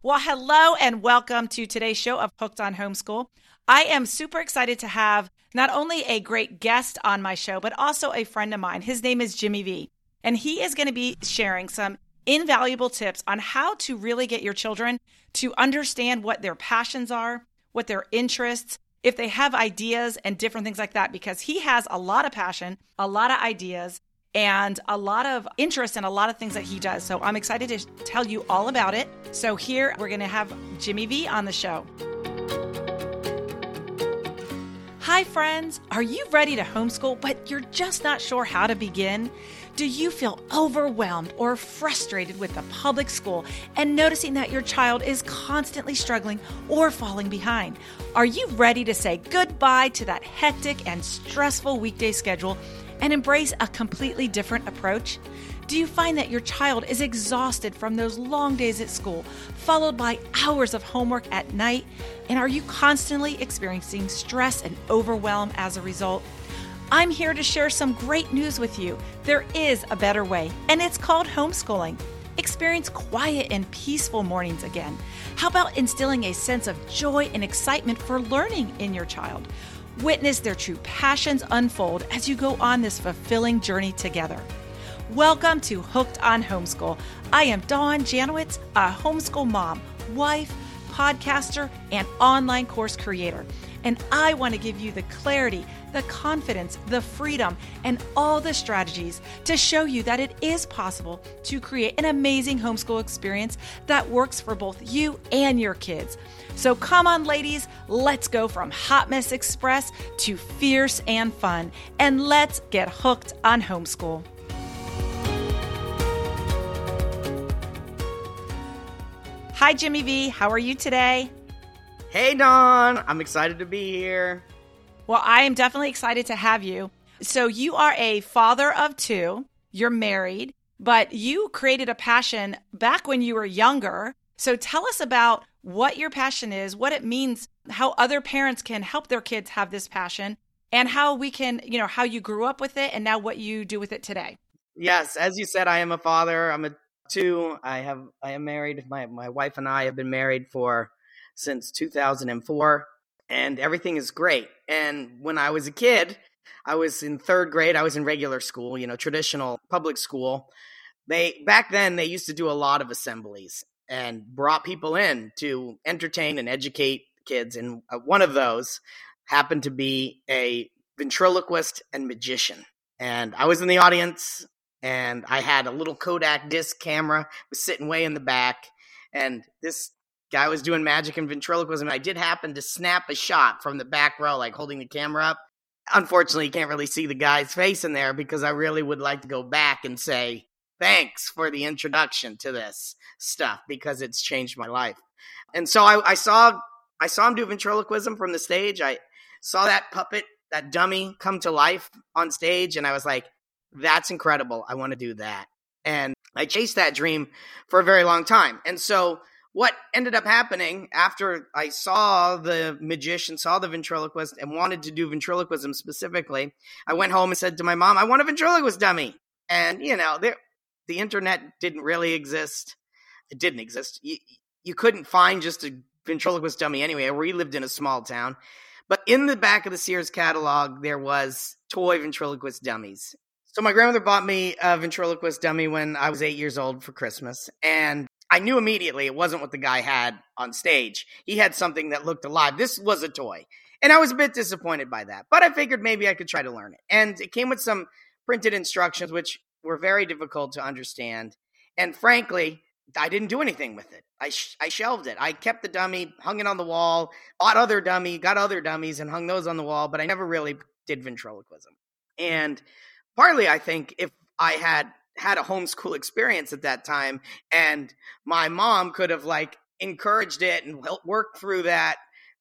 Well, hello and welcome to today's show of Hooked on Homeschool. I am super excited to have not only a great guest on my show, but also a friend of mine. His name is Jimmy Vee, and he is going to be sharing some invaluable tips on how to really get your children to understand what their passions are, what their interests, if they have ideas and different things like that, because he has a lot of passion, a lot of ideas, and a lot of interest in a lot of things that he does. So I'm excited to tell you all about it. So here we're going to have Jimmy Vee on the show. Hi, friends. Are you ready to homeschool, but you're just not sure how to begin? Do you feel overwhelmed or frustrated with the public school and noticing that your child is constantly struggling or falling behind? Are you ready to say goodbye to that hectic and stressful weekday schedule and embrace a completely different approach? Do you find that your child is exhausted from those long days at school, followed by hours of homework at night? And are you constantly experiencing stress and overwhelm as a result? I'm here to share some great news with you. There is a better way, and it's called homeschooling. Experience quiet and peaceful mornings again. How about instilling a sense of joy and excitement for learning in your child? Witness their true passions unfold as you go on this fulfilling journey together. Welcome to Hooked on Homeschool. I am Dawn Janowitz, a homeschool mom, wife, podcaster, and online course creator. And I want to give you the clarity, the confidence, the freedom, and all the strategies to show you that it is possible to create an amazing homeschool experience that works for both you and your kids. So come on, ladies, let's go from Hot Mess Express to fierce and fun, and let's get hooked on homeschool. Hi, Jimmy Vee. How are you today? Hey, Dawn. I'm excited to be here. Well, I am definitely excited to have you. So, you are a father of two, you're married, but you created a passion back when you were younger. So, tell us about what your passion is, what it means, how other parents can help their kids have this passion, and how we can, you know, how you grew up with it and now what you do with it today. Yes, as you said, I am a father. I'm a two. I have I am married. My my wife and I have been married for since 2004 and everything is great. And when I was a kid, I was in 3rd grade, I was in regular school, you know, traditional public school. They back then they used to do a lot of assemblies and brought people in to entertain and educate kids. And uh, one of those happened to be a ventriloquist and magician. And I was in the audience and I had a little Kodak disc camera, was sitting way in the back. And this guy was doing magic and ventriloquism. And I did happen to snap a shot from the back row, like holding the camera up. Unfortunately, you can't really see the guy's face in there because I really would like to go back and say, thanks for the introduction to this stuff because it's changed my life. And so I, I saw I saw him do ventriloquism from the stage. I saw that puppet, that dummy come to life on stage, and I was like, that's incredible. I want to do that. And I chased that dream for a very long time. And so what ended up happening after I saw the magician, saw the ventriloquist, and wanted to do ventriloquism specifically, I went home and said to my mom, I want a ventriloquist dummy. And, you know, there, the internet didn't really exist. It didn't exist. You, you couldn't find just a ventriloquist dummy anyway. We lived in a small town. But in the back of the Sears catalog, there was toy ventriloquist dummies. So my grandmother bought me a ventriloquist dummy when I was eight years old for Christmas. And I knew immediately it wasn't what the guy had on stage. He had something that looked alive. This was a toy. And I was a bit disappointed by that. But I figured maybe I could try to learn it. And it came with some printed instructions, which were very difficult to understand. And frankly, I didn't do anything with it. I, sh- I shelved it. I kept the dummy, hung it on the wall, bought other dummy, got other dummies, and hung those on the wall, but I never really did ventriloquism. And partly, I think, if I had had a homeschool experience at that time and my mom could have like encouraged it and worked through that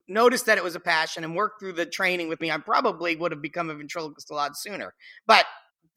noticed that it was a passion and worked through the training with me i probably would have become a ventriloquist a lot sooner but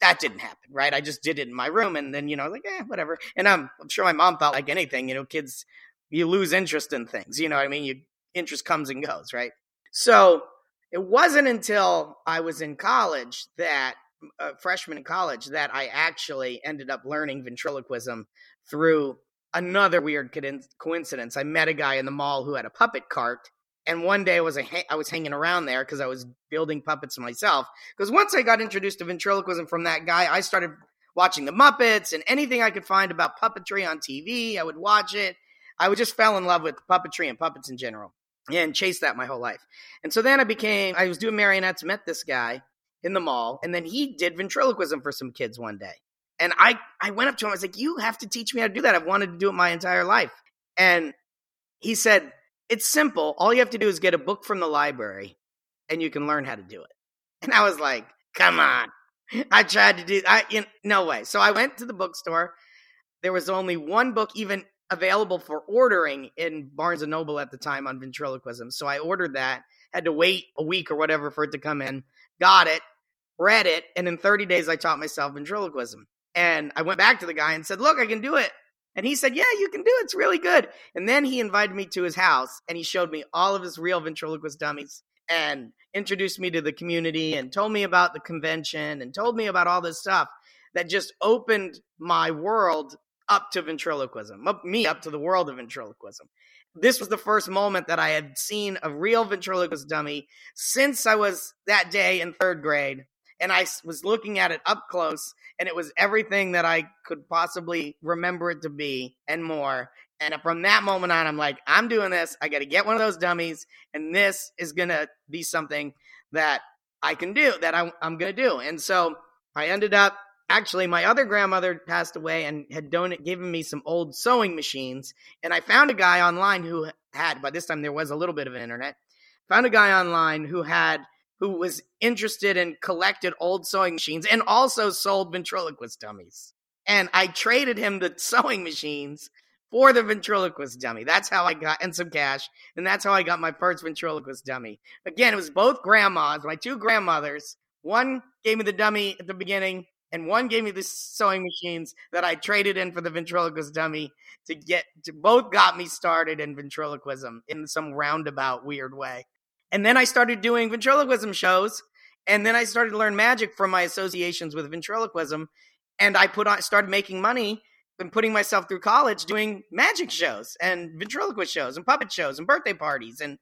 that didn't happen, right? I just did it in my room, and then you know, like, eh, whatever. And I'm, I'm sure my mom thought like anything, you know, kids, you lose interest in things, you know what I mean? You interest comes and goes, right? So it wasn't until I was in college that a freshman in college that I actually ended up learning ventriloquism through another weird coincidence. I met a guy in the mall who had a puppet cart. And one day I was I was hanging around there because I was building puppets myself. Because once I got introduced to ventriloquism from that guy, I started watching the Muppets and anything I could find about puppetry on TV. I would watch it. I would just fell in love with puppetry and puppets in general and chased that my whole life. And so then I became, I was doing marionettes, met this guy in the mall, and then he did ventriloquism for some kids one day. And I, I went up to him, I was like, You have to teach me how to do that. I've wanted to do it my entire life. And he said, It's simple. All you have to do is get a book from the library and you can learn how to do it. And I was like, Come on. I tried to do I know, no way. So I went to the bookstore. There was only one book even available for ordering in Barnes and Noble at the time on ventriloquism. So I ordered that, had to wait a week or whatever for it to come in, got it, read it, and in 30 days I taught myself ventriloquism. And I went back to the guy and said, Look, I can do it. And he said, Yeah, you can do it. It's really good. And then he invited me to his house and he showed me all of his real ventriloquist dummies and introduced me to the community and told me about the convention and told me about all this stuff that just opened my world up to ventriloquism, up, me up to the world of ventriloquism. This was the first moment that I had seen a real ventriloquist dummy since I was that day in third grade. And I was looking at it up close and it was everything that I could possibly remember it to be and more. And from that moment on, I'm like, I'm doing this. I got to get one of those dummies, and this is going to be something that I can do, that I, am going to do. And so I ended up actually, my other grandmother passed away and had donated, given me some old sewing machines. And I found a guy online who had, by this time there was a little bit of an internet, found a guy online who had who was interested in collected old sewing machines and also sold ventriloquist dummies. And I traded him the sewing machines for the ventriloquist dummy. That's how I got and some cash, and that's how I got my first ventriloquist dummy. Again, it was both grandmas, my two grandmothers. One gave me the dummy at the beginning, and one gave me the sewing machines that I traded in for the ventriloquist dummy to get to both got me started in ventriloquism in some roundabout weird way. And then I started doing ventriloquism shows. And then I started to learn magic from my associations with ventriloquism. And I put on, started making money and putting myself through college doing magic shows and ventriloquist shows and puppet shows and birthday parties and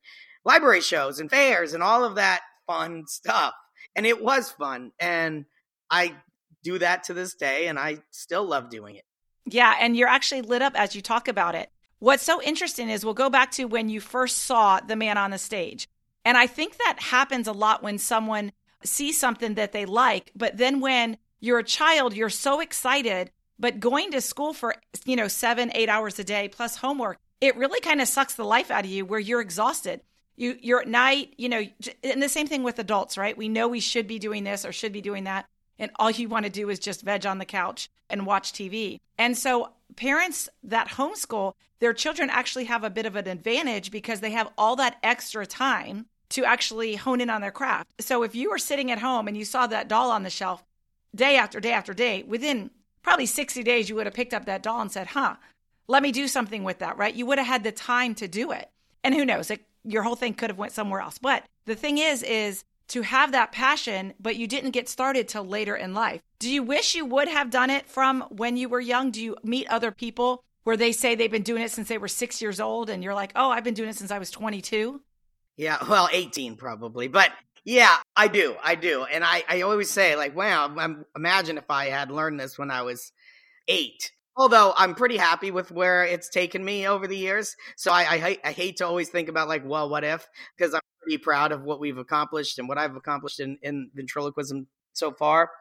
library shows and fairs and all of that fun stuff. And it was fun. And I do that to this day and I still love doing it. Yeah. And you're actually lit up as you talk about it. What's so interesting is we'll go back to when you first saw the man on the stage. And I think that happens a lot when someone sees something that they like, but then when you're a child, you're so excited, but going to school for, you know, seven, eight hours a day plus homework, it really kind of sucks the life out of you where you're exhausted. You, you're at night, you know, and the same thing with adults, right? We know we should be doing this or should be doing that. And all you want to do is just veg on the couch and watch TV. And so parents that homeschool, their children actually have a bit of an advantage because they have all that extra time to actually hone in on their craft. So if you were sitting at home and you saw that doll on the shelf day after day after day, within probably 60 days, you would have picked up that doll and said, huh, let me do something with that, right? You would have had the time to do it. And who knows, it, your whole thing could have went somewhere else. But the thing is, is to have that passion, but you didn't get started till later in life. Do you wish you would have done it from when you were young? Do you meet other people where they say they've been doing it since they were six years old and you're like, oh, I've been doing it since I was 22? Yeah, well, 18 probably. But yeah, I do. I do. And I, I always say, like, wow, I'm, imagine if I had learned this when I was eight. Although I'm pretty happy with where it's taken me over the years. So I, I, I hate to always think about, like, well, what if? Because I'm pretty proud of what we've accomplished and what I've accomplished in, in ventriloquism so far.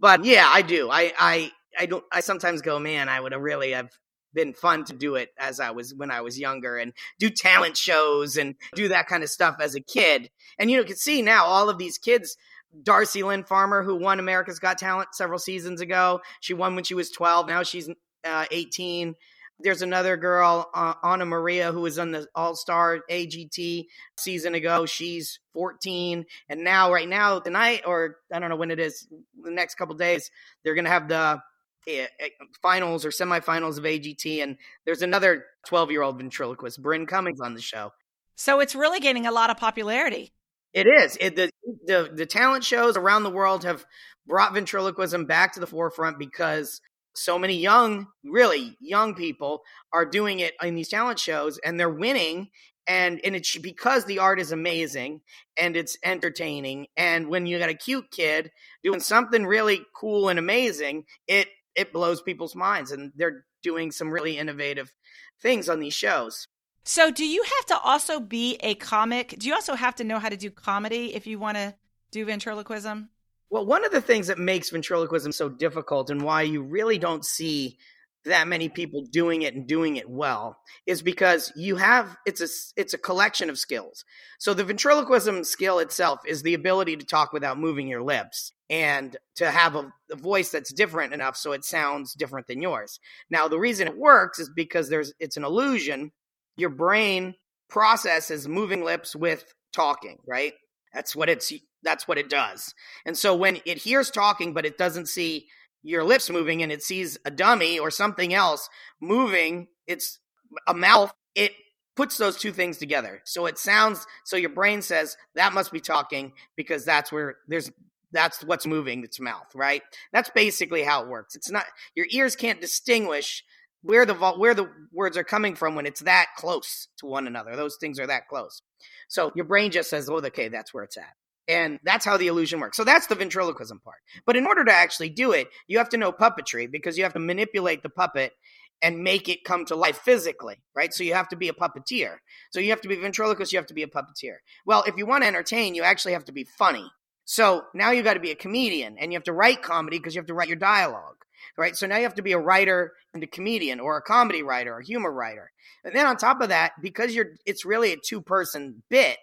But yeah, I do. I, I, I don't, I sometimes go, man, I would have really have been fun to do it as I was when I was younger and do talent shows and do that kind of stuff as a kid. And you know, you can see now all of these kids. Darci Lynne Farmer, who won America's Got Talent several seasons ago, she won when she was 12. Now she's uh, 18. There's another girl, uh, Anna Maria, who was on the All Star AGT season ago. She's 14, and now, right now, tonight, or I don't know when it is, the next couple days, they're to have the Eh, eh, finals or semifinals of AGT, and there's another 12 year old ventriloquist, Brynn Cummings, on the show. So it's really gaining a lot of popularity. It is. It, the, the the talent shows around the world have brought ventriloquism back to the forefront because so many young, really young people are doing it in these talent shows and they're winning. And, and it's because the art is amazing and it's entertaining. And when you got a cute kid doing something really cool and amazing, it, it blows people's minds and they're doing some really innovative things on these shows. So, do you have to also be a comic? Do you also have to know how to do comedy if you want to do ventriloquism? Well, one of the things that makes ventriloquism so difficult and why you really don't see that many people doing it and doing it well is because you have it's a it's a collection of skills. So the ventriloquism skill itself is the ability to talk without moving your lips and to have a, a, voice that's different enough so it sounds different than yours. Now the reason it works is because there's it's an illusion. Your brain processes moving lips with talking, right? That's what it's that's what it does. And so when it hears talking, but it doesn't see your lips moving and it sees a dummy or something else moving, it's a mouth, it puts those two things together. So it sounds, so your brain says that must be talking because that's where there's, that's what's moving its mouth, right? That's basically how it works. It's not, your ears can't distinguish where the where the words are coming from when it's that close to one another. Those things are that close. So your brain just says, "Oh, okay, that's where it's at." And that's how the illusion works. So that's the ventriloquism part. But in order to actually do it, you have to know puppetry because you have to manipulate the puppet and make it come to life physically, right? So you have to be a puppeteer. So you have to be ventriloquist, you have to be a puppeteer. Well, if you want to entertain, you actually have to be funny. So now you got to be a comedian and you have to write comedy because you have to write your dialogue, right? So now you have to be a writer and a comedian or a comedy writer or humor writer. And then on top of that, because you're it's really a two person bit,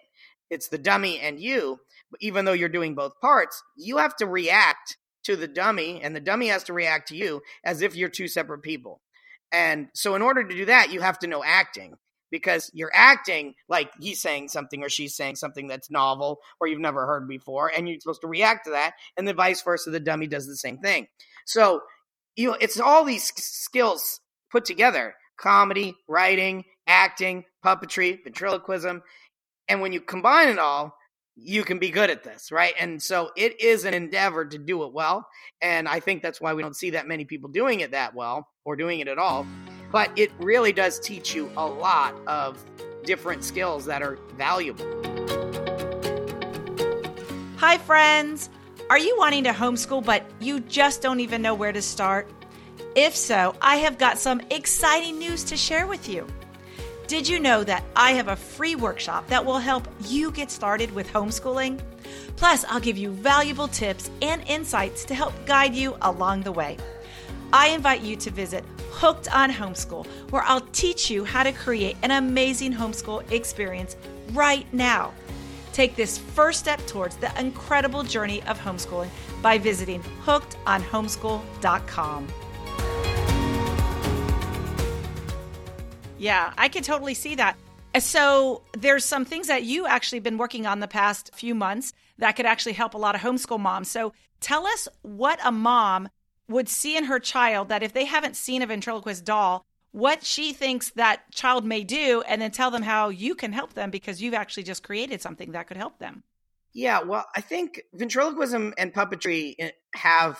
it's the dummy and you, even though you're doing both parts, you have to react to the dummy and the dummy has to react to you as if you're two separate people. And so in order to do that, you have to know acting because you're acting like he's saying something or she's saying something that's novel or you've never heard before and you're supposed to react to that and then vice versa the dummy does the same thing. So, you know, it's all these skills put together, comedy, writing, acting, puppetry, ventriloquism, and when you combine it all, you can be good at this, right? And so it is an endeavor to do it well. And I think that's why we don't see that many people doing it that well or doing it at all. But it really does teach you a lot of different skills that are valuable. Hi, friends. Are you wanting to homeschool, but you just don't even know where to start? If so, I have got some exciting news to share with you. Did you know that I have a free workshop that will help you get started with homeschooling? Plus, I'll give you valuable tips and insights to help guide you along the way. I invite you to visit Hooked on Homeschool, where I'll teach you how to create an amazing homeschool experience right now. Take this first step towards the incredible journey of homeschooling by visiting hookedonhomeschool.com. Yeah, I can totally see that. So there's some things that you actually been working on the past few months that could actually help a lot of homeschool moms. So tell us what a mom would see in her child that if they haven't seen a ventriloquist doll, what she thinks that child may do, and then tell them how you can help them because you've actually just created something that could help them. Yeah, well, I think ventriloquism and puppetry eh, have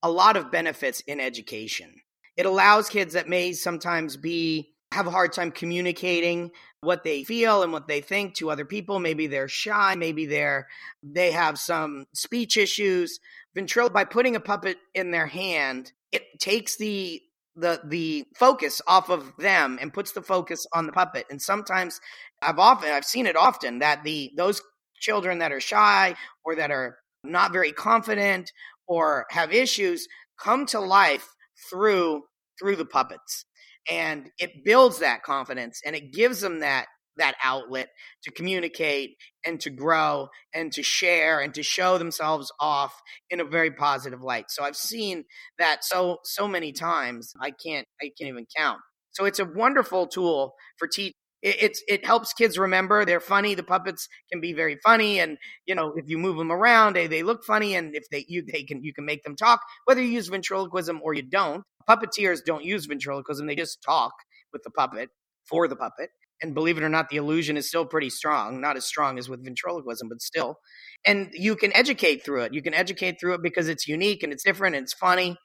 a lot of benefits in education. It allows kids that may sometimes be have a hard time communicating what they feel and what they think to other people. Maybe they're shy, maybe they're they have some speech issues. Ventrilo by putting a puppet in their hand, it takes the the the focus off of them and puts the focus on the puppet. And sometimes I've often I've seen it often that the those children that are shy or that are not very confident or have issues come to life through through the puppets and it builds that confidence and it gives them that that outlet to communicate and to grow and to share and to show themselves off in a very positive light. So I've seen that so so many times I can't I can't even count. So it's a wonderful tool for teaching it, it's it helps kids remember they're funny. The puppets can be very funny, and you know if you move them around, they, they look funny, and if they you they can you can make them talk. Whether you use ventriloquism or you don't, puppeteers don't use ventriloquism; they just talk with the puppet for the puppet. And believe it or not, the illusion is still pretty strong. Not as strong as with ventriloquism, but still. And you can educate through it. You can educate through it because it's unique and it's different and it's funny.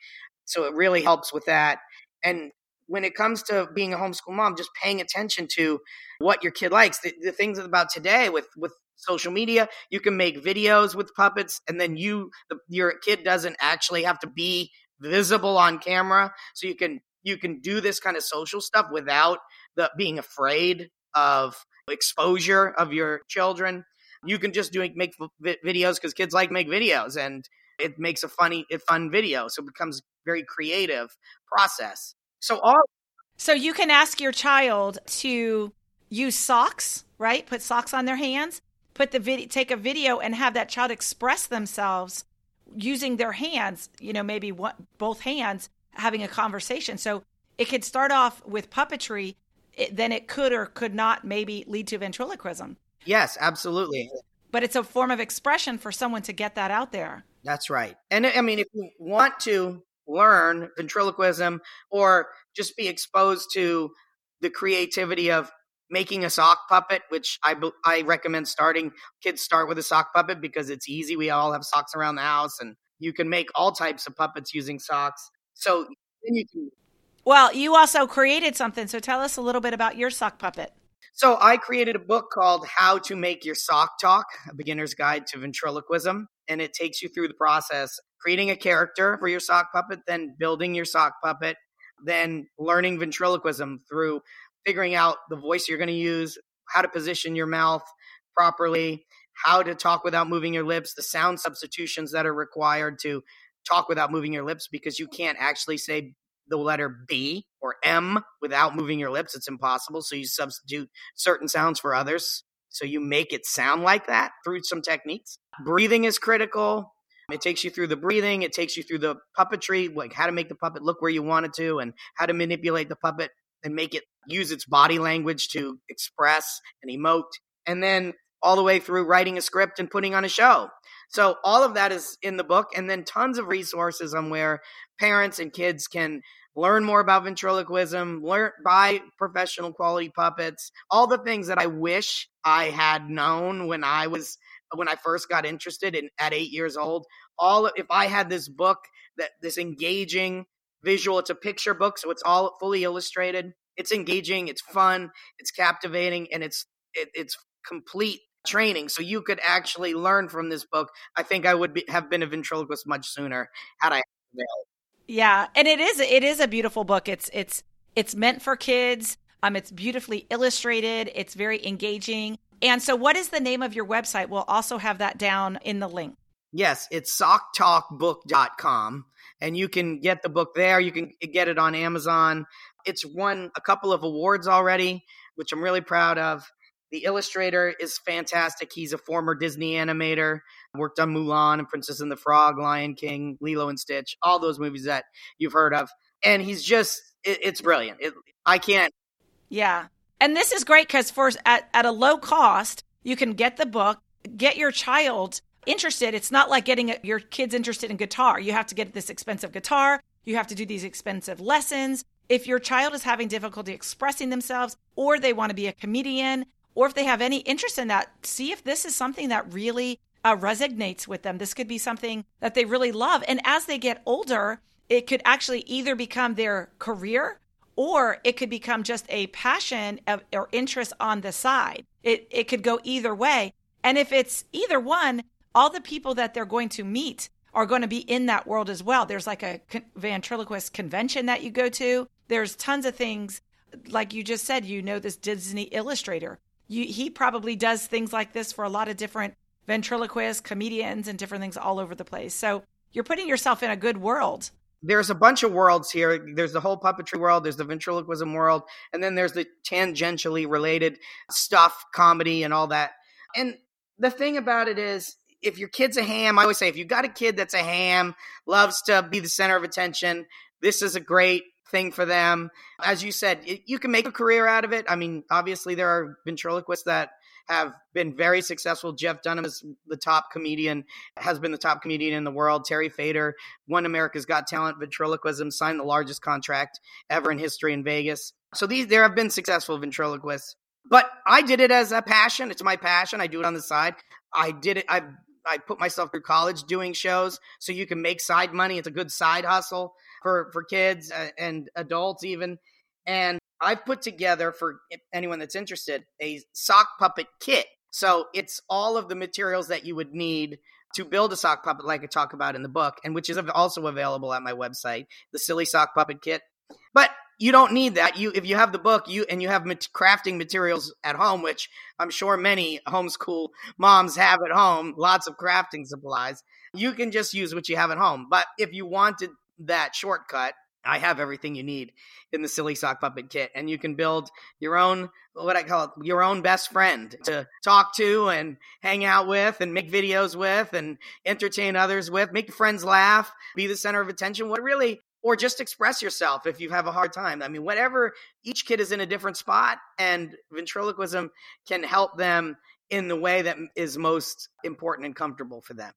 So it really helps with that. And when it comes to being a homeschool mom, just paying attention to what your kid likes. The, the things about today with with social media, you can make videos with puppets, and then you the, your kid doesn't actually have to be visible on camera, so you can you can do this kind of social stuff without the being afraid of exposure of your children. You can just do make videos because kids like make videos, and it makes a funny, a fun video. So it becomes very creative process. So all so you can ask your child to use socks, right? Put socks on their hands. Put the video, take a video, and have that child express themselves using their hands. You know, maybe one, both hands having a conversation. So it could start off with puppetry, it, then it could or could not maybe lead to ventriloquism. Yes, absolutely. But it's a form of expression for someone to get that out there. That's right. And I mean, if you want to learn ventriloquism or just be exposed to the creativity of making a sock puppet, which I I recommend starting. Kids start with a sock puppet because it's easy. We all have socks around the house, and you can make all types of puppets using socks. So then you can. Well, you also created something. So tell us a little bit about your sock puppet. So I created a book called How to Make Your Sock Talk: A Beginner's Guide to Ventriloquism, and it takes you through the process creating a character for your sock puppet, then building your sock puppet, then learning ventriloquism through figuring out the voice you're going to use, how to position your mouth properly, how to talk without moving your lips, the sound substitutions that are required to talk without moving your lips because you can't actually say the letter B or M without moving your lips. It's impossible. So you substitute certain sounds for others. So you make it sound like that through some techniques. Breathing is critical. It takes you through the breathing, it takes you through the puppetry, like how to make the puppet look where you want it to, and how to manipulate the puppet and make it use its body language to express and emote. And then all the way through writing a script and putting on a show. So all of that is in the book, and then tons of resources on where parents and kids can learn more about ventriloquism, learn buy professional quality puppets, all the things that I wish I had known when I was when I first got interested in at eight years old. All if I had this book that this engaging visual, it's a picture book, so it's all fully illustrated. It's engaging, it's fun, it's captivating, and it's it, it's complete training. So you could actually learn from this book. I think I would be, have been a ventriloquist much sooner had I Yeah, and it is it is a beautiful book. It's it's it's meant for kids. Um, it's beautifully illustrated. It's very engaging. And so, what is the name of your website? We'll also have that down in the link. Yes, it's socktalkbook.com. And you can get the book there. You can get it on Amazon. It's won a couple of awards already, which I'm really proud of. The illustrator is fantastic. He's a former Disney animator, worked on Mulan and Princess and the Frog, Lion King, Lilo and Stitch, all those movies that you've heard of. And he's just, it, it's brilliant. It, I can't. Yeah. And this is great because for at, at a low cost, you can get the book, get your child interested. It's not like getting your kids interested in guitar. You have to get this expensive guitar. You have to do these expensive lessons. If your child is having difficulty expressing themselves, or they want to be a comedian, or if they have any interest in that, see if this is something that really uh, resonates with them. This could be something that they really love. And as they get older, it could actually either become their career or it could become just a passion of, or interest on the side. It, it could go either way. And if it's either one, all the people that they're going to meet are going to be in that world as well. There's like a ventriloquist convention that you go to. There's tons of things. Like you just said, you know, this Disney illustrator. You, he probably does things like this for a lot of different ventriloquists, comedians, and different things all over the place. So you're putting yourself in a good world there's a bunch of worlds here. There's the whole puppetry world, there's the ventriloquism world, and then there's the tangentially related stuff, comedy, and all that. And the thing about it is, if your kid's a ham, I always say, if you've got a kid that's a ham, loves to be the center of attention, this is a great thing for them. As you said, you can make a career out of it. I mean, obviously, there are ventriloquists that have been very successful. Jeff Dunham is the top comedian, has been the top comedian in the world. Terry Fator won America's Got Talent ventriloquism, signed the largest contract ever in history in Vegas. So these there have been successful ventriloquists. But I did it as a passion. It's my passion. I do it on the side. I did it. I I put myself through college doing shows so you can make side money. It's a good side hustle. for for kids uh, and adults even. And I've put together for anyone that's interested a sock puppet kit. So it's all of the materials that you would need to build a sock puppet, like I talk about in the book, and which is also available at my website, the Silly Sock Puppet Kit. But you don't need that. You if you have the book, you and you have mat- crafting materials at home, which I'm sure many homeschool moms have at home, lots of crafting supplies. You can just use what you have at home. But if you wanted that shortcut, I have everything you need in the Silly Sock Puppet Kit, and you can build your own, what I call it, your own best friend to talk to and hang out with and make videos with and entertain others with, make friends laugh, be the center of attention. What really, or just express yourself if you have a hard time. I mean, whatever, each kid is in a different spot, and ventriloquism can help them in the way that is most important and comfortable for them.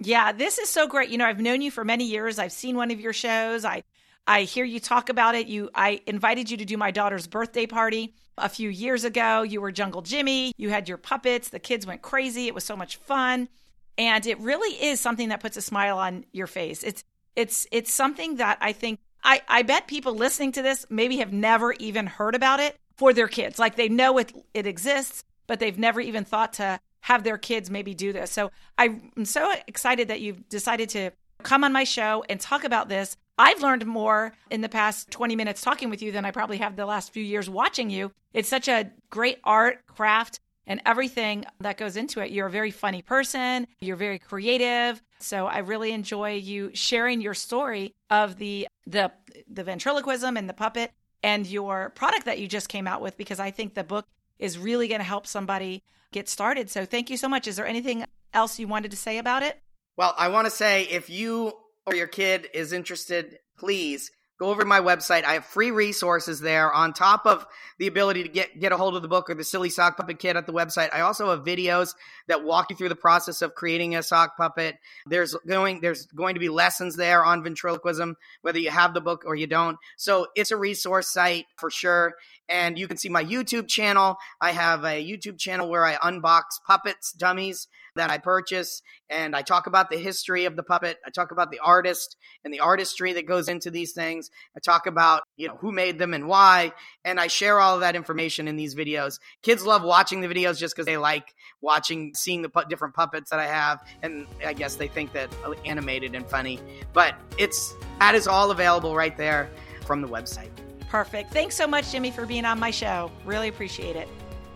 Yeah, this is so great. You know, I've known you for many years. I've seen one of your shows. I I hear you talk about it. You I invited you to do my daughter's birthday party a few years ago. You were Jungle Jimmy. You had your puppets. The kids went crazy. It was so much fun. And it really is something that puts a smile on your face. It's it's it's something that I think I, I bet people listening to this maybe have never even heard about it for their kids. Like they know it it exists, but they've never even thought to have their kids maybe do this. So I'm so excited that you've decided to come on my show and talk about this. I've learned more in the past 20 minutes talking with you than I probably have the last few years watching you. It's such a great art, craft, and everything that goes into it. You're a very funny person, you're very creative. So I really enjoy you sharing your story of the the the ventriloquism and the puppet and your product that you just came out with because I think the book is really going to help somebody get started. So thank you so much. Is there anything else you wanted to say about it? Well, I want to say if you or your kid is interested, please go over to my website. I have free resources there on top of the ability to get, get a hold of the book or the silly sock puppet kit at the website. I also have videos that walk you through the process of creating a sock puppet. There's going, there's going to be lessons there on ventriloquism, whether you have the book or you don't. So it's a resource site for sure. And you can see my YouTube channel. I have a YouTube channel where I unbox puppets, dummies that I purchase, and I talk about the history of the puppet. I talk about the artist and the artistry that goes into these things. I talk about, you know, who made them and why, and I share all of that information in these videos. Kids love watching the videos just because they like watching, seeing the pu- different puppets that I have, and I guess they think that uh, animated and funny. But it's that is all available right there from the website. Perfect. Thanks so much, Jimmy, for being on my show. Really appreciate it.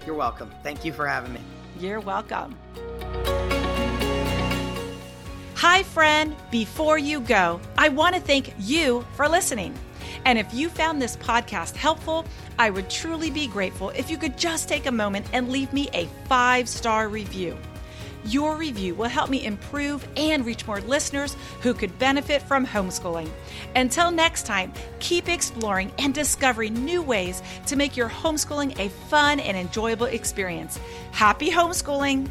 You're welcome. Thank you for having me. You're welcome. Hi, friend. Before you go, I want to thank you for listening. And if you found this podcast helpful, I would truly be grateful if you could just take a moment and leave me a five star review. Your review will help me improve and reach more listeners who could benefit from homeschooling. Until next time, keep exploring and discovering new ways to make your homeschooling a fun and enjoyable experience. Happy homeschooling!